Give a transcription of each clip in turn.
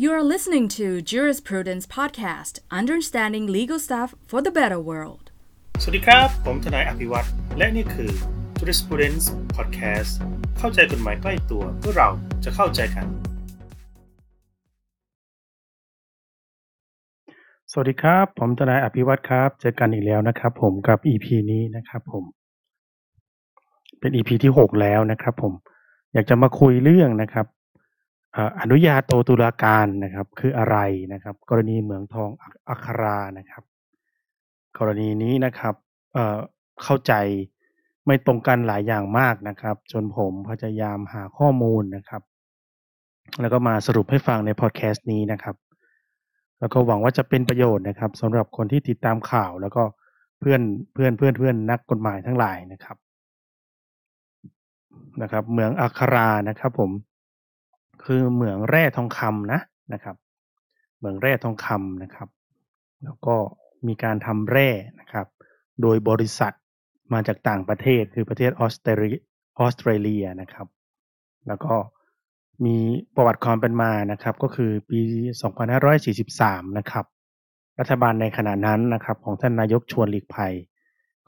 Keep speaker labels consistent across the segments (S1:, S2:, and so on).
S1: You are listening to Jurisprudence Podcast, understanding legal stuff for the better world.
S2: สวัสดีครับ ผมทนายอภิวัตรและนี่คือ Jurisprudence Podcast เข้าใจกฎหมายใกล้ตัวเพื่อเราจะเข้าใจกัน สวัสดีครับ ผมทนายอภิวัตรครับ เจอกันอีกแล้วนะครับ ผมกับ EP นี้นะครับผม เป็น EP ที่ 6 แล้วนะครับ ผม อยากจะมาคุยเรื่องนะครับเอนุญาโตตุลาการนะครับคืออะไรนะครับ กรณีเหมืองทองอัอครานะครับ กรณีนี้นะครับเเข้าใจไม่ตรงกันหลายอย่างมากนะครับ จนผมพยายามหาข้อมูลนะครับ แล้วก็มาสรุปให้ฟังในพอดแคสต์นี้นะครับ แล้วก็หวังว่าจะเป็นประโยชน์นะครับสำหรับคนที่ติดตามข่าวแล้วก็เพื่อนเพื่อนเพื่อนเพื่อนนักกฎหมายทั้งหลายนะครับนะครับเหมืองอัครานะครับ ผม คือเหมืองแร่ทองคำนะนะครับ เหมืองแร่ทองคำนะครับ แล้วก็มีการทำแร่นะครับ โดยบริษัทมาจากต่างประเทศคือประเทศออสเตรเลียออสเตรเลียนะครับ แล้วก็มีประวัติความเป็นมานะครับ ก็คือปี 2543 นะครับ รัฐบาลในขณะนั้นนะครับ ของท่านนายกชวนหลีกภัย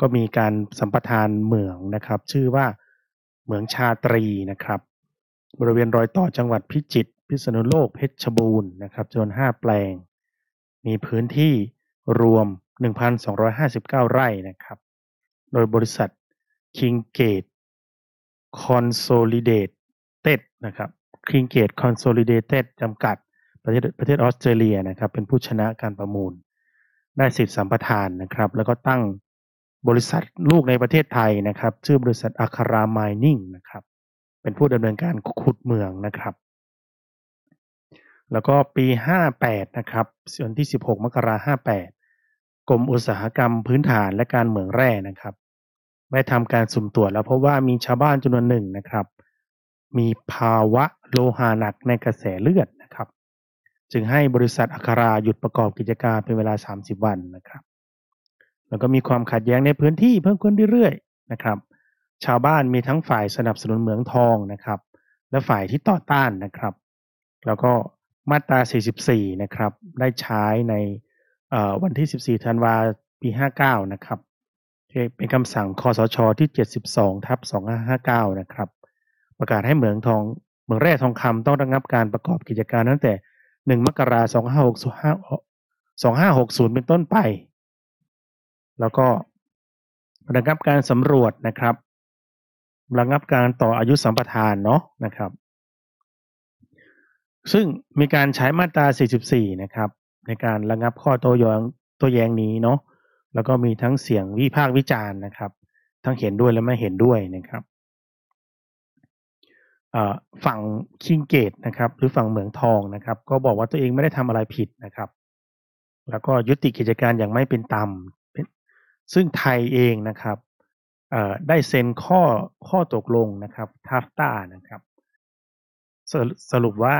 S2: ก็มีการสัมปทานเหมืองนะครับ ชื่อว่าเหมืองชาตรีนะครับ บริเวณรอยต่อจังหวัดพิจิตรพิษณุโลกเพชรบูรณ์นะครับจำนวน 5 แปลง มีพื้นที่รวม 1,259 ไร่นะครับ โดยบริษัท Kingate Consolidated นะครับ Kingate Consolidated จำกัดประเทศประเทศออสเตรเลียนะครับเป็นผู้ชนะการประมูล ได้สิทธิสัมปทานนะครับ แล้วก็ตั้งบริษัทลูกในประเทศไทยนะครับ ชื่อบริษัทอัคราไมนิ่งนะครับ เป็นผู้ดำเนินการขุดเมืองนะครับ แล้วก็ปี 58 นะครับวันที่ 16 มกราคม 58 กรมอุตสาหกรรมพื้นฐานและการเหมืองแร่นะครับได้ทำการสุ่มตรวจแล้วเพราะว่ามีชาวบ้านจำนวนหนึ่งนะครับ มีภาวะโลหะหนักในกระแสเลือดนะครับ จึงให้บริษัทอัคราหยุดประกอบกิจการเป็นเวลา 30 วันนะครับ แล้วก็มีความขัดแย้งในพื้นที่เพิ่มขึ้นเรื่อยๆนะครับ ชาวบ้านมีทั้งฝ่ายสนับสนุนเหมืองทองนะครับ และฝ่ายที่ต่อต้านนะครับ แล้วก็มาตรา 44 นะครับ ได้ใช้ในวันที่ 14 ธันวาปี 59 นะครับเป็นคำสั่งคอสช ที่ 72 ทับ 2559 นะครับ ประกาศให้เหมืองทองเหมืองแร่ทองคำต้องระงับการประกอบกิจการตั้งแต่ 1 มกราคม2560 เป็นต้นไป แล้วก็ระงับการสำรวจนะครับ ระงับการต่ออายุสัมปทานเนาะนะครับ ซึ่งมีการใช้มาตรา 44 นะครับ ในการระงับข้อโต้แย้งโต้แย้งนี้เนาะแล้วก็มีทั้งเสียงวิพากษ์วิจารณ์นะครับ ทั้งเห็นด้วยและไม่เห็นด้วยนะครับฝั่งคิงเกตนะครับหรือฝั่งเหมืองทองนะครับ ก็บอกว่าตัวเองไม่ได้ทำอะไรผิดนะครับ แล้วก็ยุติกิจการอย่างไม่เป็นธรรมซึ่งไทยเองนะครับ ได้เซ็นข้อข้อตกลงนะครับทัฟตานะครับสสรุปว่า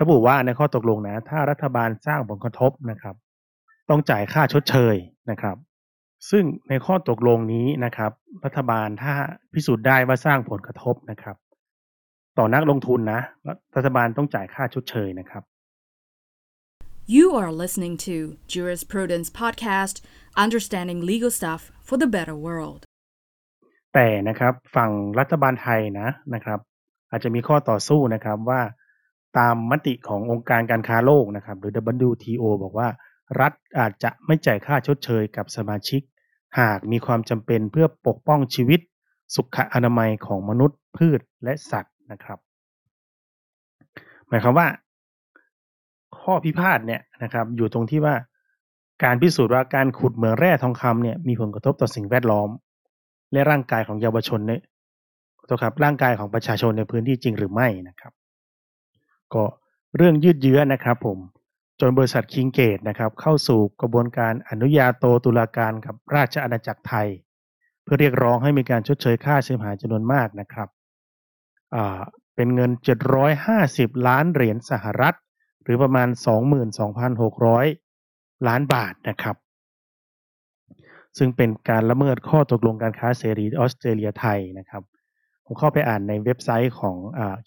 S2: ระบุว่าในข้อตกลงนะ ถ้ารัฐบาลสร้างผลกระทบนะครับ ต้องจ่ายค่าชดเชยนะครับ ซึ่งในข้อตกลงนี้นะครับ รัฐบาลถ้าพิสูจน์ได้ว่าสร้างผลกระทบนะครับ ต่อนักลงทุนนะ รัฐบาลต้องจ่ายค่าชดเชยนะครับ
S1: You are listening to Jurisprudence Podcast, understanding legal stuff for the better world.
S2: แต่นะครับฝั่งรัฐบาลไทยนะนะครับ อาจจะมีข้อต่อสู้นะครับว่าตามมติขององค์การการค้าโลกนะครับ หรือ WTO บอกว่า รัฐอาจจะไม่จ่ายค่าชดเชยกับสมาชิก หากมีความจำเป็นเพื่อปกป้องชีวิต สุขอนามัยของมนุษย์พืชและสัตว์นะครับ หมายความว่า ข้อพิพาทเนี่ยนะครับ อยู่ตรงที่ว่าการพิสูจน์ว่าการขุดเหมืองแร่ทองคำเนี่ยมีผลกระทบต่อสิ่งแวดล้อม และร่างกายของเยาวชนเนี่ยครับร่างกายของประชาชนในพื้นที่จริงหรือไม่นะครับ ก็เรื่องยืดเยื้อนะครับ ผมจนบริษัทคิงเกตนะครับ เข้าสู่กระบวนการอนุญาโตตุลาการกับราชอาณาจักรไทย เพื่อเรียกร้องให้มีการชดเชยค่าเสียหายจำนวนมากนะครับเป็นเงิน 750 ล้านเหรียญสหรัฐ หรือประมาณ 22,600 ล้านบาทนะครับ ซึ่งเป็นการละเมิดข้อตกลงการค้าเสรีออสเตรเลียไทยนะครับผมเข้าไปอ่านในเว็บไซต์ของ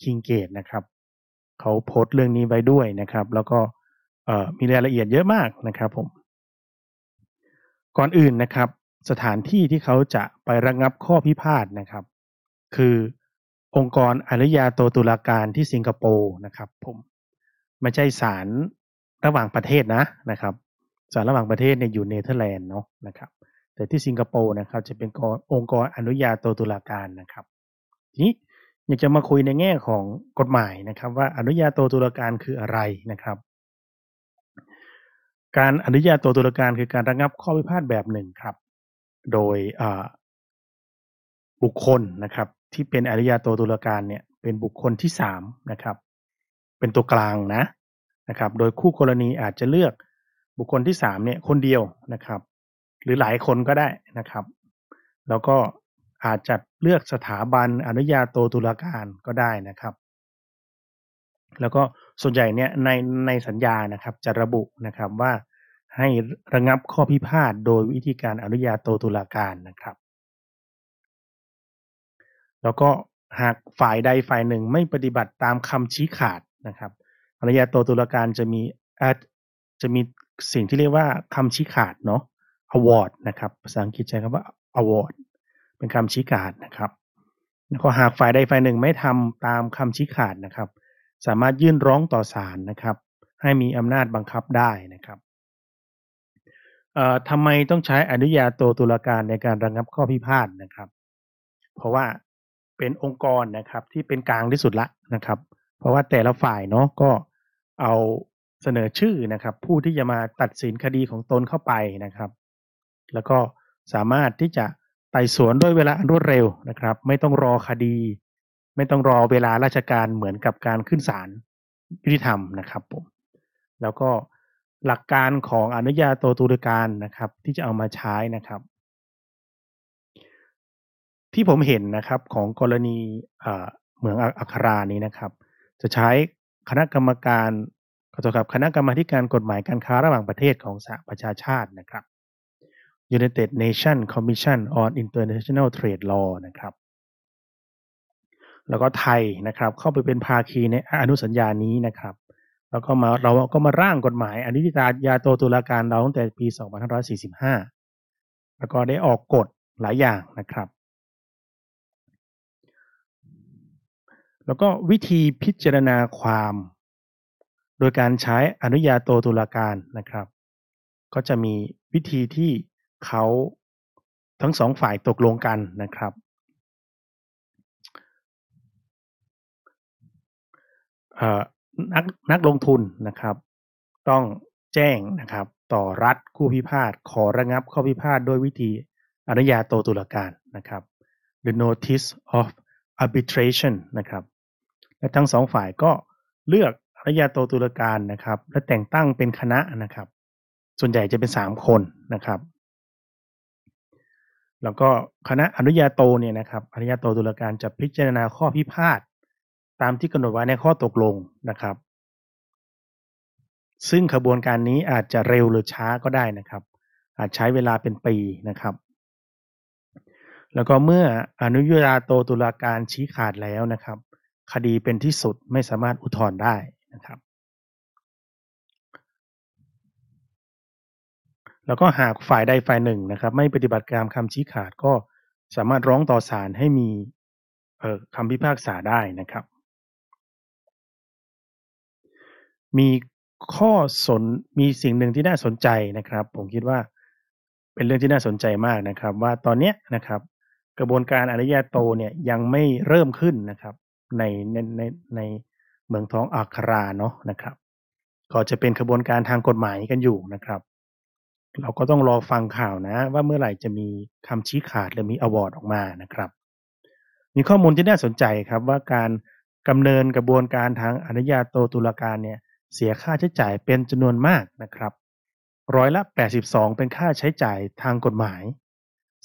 S2: คิงเกตนะครับเขาโพสต์เรื่องนี้ไว้ด้วยนะครับ แล้วก็มีรายละเอียดเยอะมากนะครับผมก่อนอื่นนะครับ สถานที่ที่เขาจะไประงับข้อพิพาทนะครับ คือองค์กรอนุญาโตตุลาการที่สิงคโปร์นะครับ ผมไม่ใช่ศาลระหว่างประเทศนะนะครับศาลระหว่างประเทศเนี่ยอยู่เนเธอร์แลนด์เนาะนะครับ แต่ที่สิงคโปร์นะครับจะเป็นองค์กรอนุญาโตตุลาการนะครับทีนี้อยากจะมาคุยในแง่ของกฎหมายนะครับ ว่าอนุญาโตตุลาการคืออะไรนะครับ การอนุญาโตตุลาการคือการระงับข้อพิพาทแบบหนึ่งครับ โดยบุคคลนะครับ ที่เป็นอนุญาโตตุลาการเนี่ยเป็นบุคคลที่สามนะครับ เป็นตัวกลางนะนะครับ โดยคู่กรณีอาจจะเลือกบุคคลที่สามเนี่ยคนเดียวนะครับ หรือหลายคนก็ได้นะครับ แล้วก็อาจจะเลือกสถาบันอนุญาโตตุลาการก็ได้นะครับ แล้วก็ส่วนใหญ่เนี่ยในในสัญญานะครับจะระบุนะครับว่าให้ระงับข้อพิพาทโดยวิธีการอนุญาโตตุลาการนะครับ แล้วก็หากฝ่ายใดฝ่ายหนึ่งไม่ปฏิบัติตามคำชี้ขาดนะครับอนุญาโตตุลาการจะมีจะมีสิ่งที่เรียกว่าคำชี้ขาดเนาะ award นะครับ ภาษาอังกฤษใช้คำว่า award เป็นคำชี้ขาดนะครับก็หากฝ่ายใดฝ่ายหนึ่งไม่ทำตามคำชี้ขาดนะครับ สามารถยื่นร้องต่อศาลนะครับ ให้มีอำนาจบังคับได้นะครับทำไมต้องใช้อนุญาโตตุลาการในการระงับข้อพิพาทนะครับ เพราะว่าเป็นองค์กรนะครับที่เป็นกลางที่สุดละนะครับ เพราะว่าแต่ละฝ่ายเนาะก็เอาเสนอชื่อนะครับ ผู้ที่จะมาตัดสินคดีของตนเข้าไปนะครับ แล้วก็สามารถที่จะไต่สวนด้วยเวลารวดเร็วนะครับ ไม่ต้องรอคดี ไม่ต้องรอเวลาราชการเหมือนกับการขึ้นศาลยุติธรรมนะครับผมแล้วก็หลักการของอนุญาโตตุลาการนะครับ ที่จะเอามาใช้นะครับ ที่ผมเห็นนะครับของกรณีเหมืองอัครานี้นะครับ จะใช้คณะกรรมการขอโทษครับคณะกรรมาการกฎหมายการค้าระหว่างประเทศของสหประชาชาตินะครับ United Nations Commission on International Trade Law นะครับ แล้วก็ไทยนะครับ เข้าไปเป็นภาคีในอนุสัญญานี้นะครับ แล้วก็มาเราก็มาร่างกฎหมายอนุญาญาโตตุลาการเราตั้งแต่ปี 2545 แล้วก็ได้ออกกฎหลายอย่างนะครับ แล้วก็วิธีพิจารณาความ โดยการใช้อนุญาโตตุลาการนะครับ ก็จะมีวิธีที่ เขาทั้งสองฝ่ายตกลงกันนะครับนักนักลงทุนนะครับ ต้องแจ้งนะครับต่อรัฐคู่พิพาทขอระงับข้อพิพาทด้วยวิธีอนุญาโตตุลาการนะครับ the notice of arbitration นะครับ และทั้งสองฝ่ายก็เลือกอนุญาโตตุลาการนะครับ และแต่งตั้งเป็นคณะนะครับ ส่วนใหญ่จะเป็นสามคนนะครับ แล้วก็คณะอนุญาโตเนี่ยนะครับอนุญาโตตุลาการจะพิจารณาข้อพิพาทตามที่กำหนดไว้ในข้อตกลงนะครับ ซึ่งขบวนการนี้อาจจะเร็วหรือช้าก็ได้นะครับ อาจใช้เวลาเป็นปีนะครับ แล้วก็เมื่ออนุญาโตตุลาการชี้ขาดแล้วนะครับ คดีเป็นที่สุดไม่สามารถอุทธรณ์ได้นะครับ แล้วก็หากฝ่ายใดฝ่ายหนึ่งนะครับ ไม่ปฏิบัติตามคำชี้ขาดก็สามารถร้องต่อศาลให้มีคำพิพากษาได้นะครับ มีข้อสนมีสิ่งหนึ่งที่น่าสนใจนะครับ ผมคิดว่าเป็นเรื่องที่น่าสนใจมากนะครับ ว่าตอนนี้นะครับ กระบวนการอนุญาโตเนี่ยยังไม่เริ่มขึ้นนะครับ ในในในในเมืองท้องอัคราเนาะนะครับ ก็จะเป็นกระบวนการทางกฎหมายกันอยู่นะครับ เราก็ต้องรอฟังข่าวนะ ว่าเมื่อไหร่จะมีคำชี้ขาดหรือมีอวอร์ดออกมานะครับ มีข้อมูลที่น่าสนใจครับว่าการกำเนินกระบวนการทางอนุญาโตตุลาการเนี่ยเสียค่าใช้จ่ายเป็นจำนวนมากนะครับร้อยละ 82 เป็นค่าใช้จ่ายทางกฎหมาย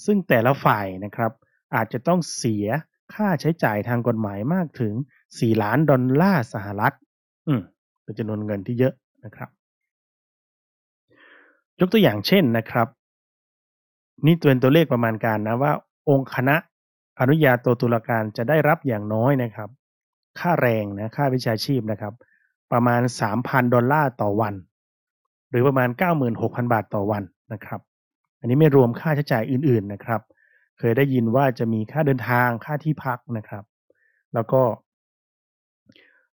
S2: ซึ่งแต่ละฝ่ายนะครับอาจจะต้องเสียค่าใช้จ่ายทางกฎหมายมากถึง 4 ล้านดอลลาร์สหรัฐ อืมเป็นจำนวนเงินที่เยอะนะครับ ยกตัวอย่างเช่นนะครับ นี่เป็นตัวเลขประมาณการนะว่า องค์คณะอนุญาโตตุลาการจะได้รับอย่างน้อยนะครับ ค่าแรงนะค่าวิชาชีพนะครับ ประมาณ 3,000 ดอลลาร์ต่อวัน หรือประมาณ 96,000 บาทต่อวันนะครับ อันนี้ไม่รวมค่าใช้จ่ายอื่นๆนะครับ เคยได้ยินว่าจะมีค่าเดินทางค่าที่พักนะครับ แล้วก็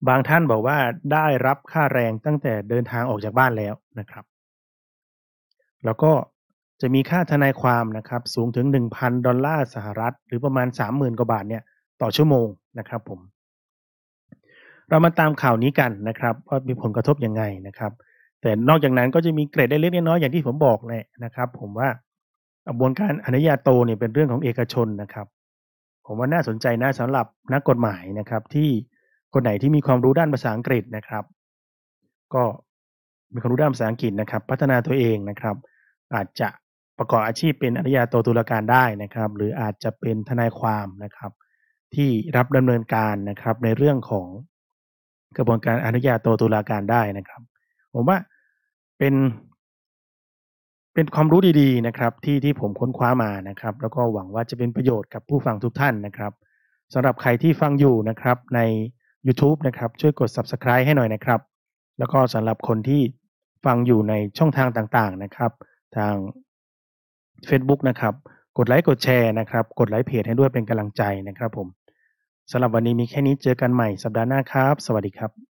S2: บางท่านบอกว่าได้รับค่าแรงตั้งแต่เดินทางออกจากบ้านแล้วนะครับ แล้วก็จะมีค่าทนายความนะครับสูงถึง 1,000 ดอลลาร์สหรัฐ หรือประมาณ 30,000 กว่าบาทเนี่ยต่อชั่วโมงนะครับผม เรามาตามข่าวนี้กันนะครับว่ามีผลกระทบยังไงนะครับ แต่นอกจากนั้นก็จะมีเกรดได้เล็กน้อยอย่างที่ผมบอกแหละนะครับ ผมว่ากระบวนการอนุญาโตเนี่ยเป็นเรื่องของเอกชนนะครับ ผมว่าน่าสนใจนะสำหรับนักกฎหมายนะครับ ที่คนไหนที่มีความรู้ด้านภาษาอังกฤษนะครับ ก็มีความรู้ด้านภาษาอังกฤษนะครับ พัฒนาตัวเองนะครับ อาจจะประกอบอาชีพเป็นอนุญาโตตุลาการได้นะครับ หรืออาจจะเป็นทนายความนะครับ ที่รับดำเนินการนะครับในเรื่องของกระบวนการอนุญาโตตุลาการได้นะครับ ผมว่าเป็นเป็นความรู้ดีๆนะครับที่ที่ผมค้นคว้ามานะครับ แล้วก็หวังว่าจะเป็นประโยชน์กับผู้ฟังทุกท่านนะครับสำหรับใครที่ฟังอยู่นะครับใน YouTube นะครับช่วยกด Subscribe ให้หน่อยนะครับ แล้วก็สำหรับคนที่ฟังอยู่ในช่องทางต่างๆนะครับ ทาง Facebook นะครับ กดไลค์กดแชร์นะครับ กดไลค์เพจให้ด้วยเป็นกำลังใจนะครับผมสำหรับวันนี้มีแค่นี้เจอกันใหม่สัปดาห์หน้าครับ สวัสดีครับ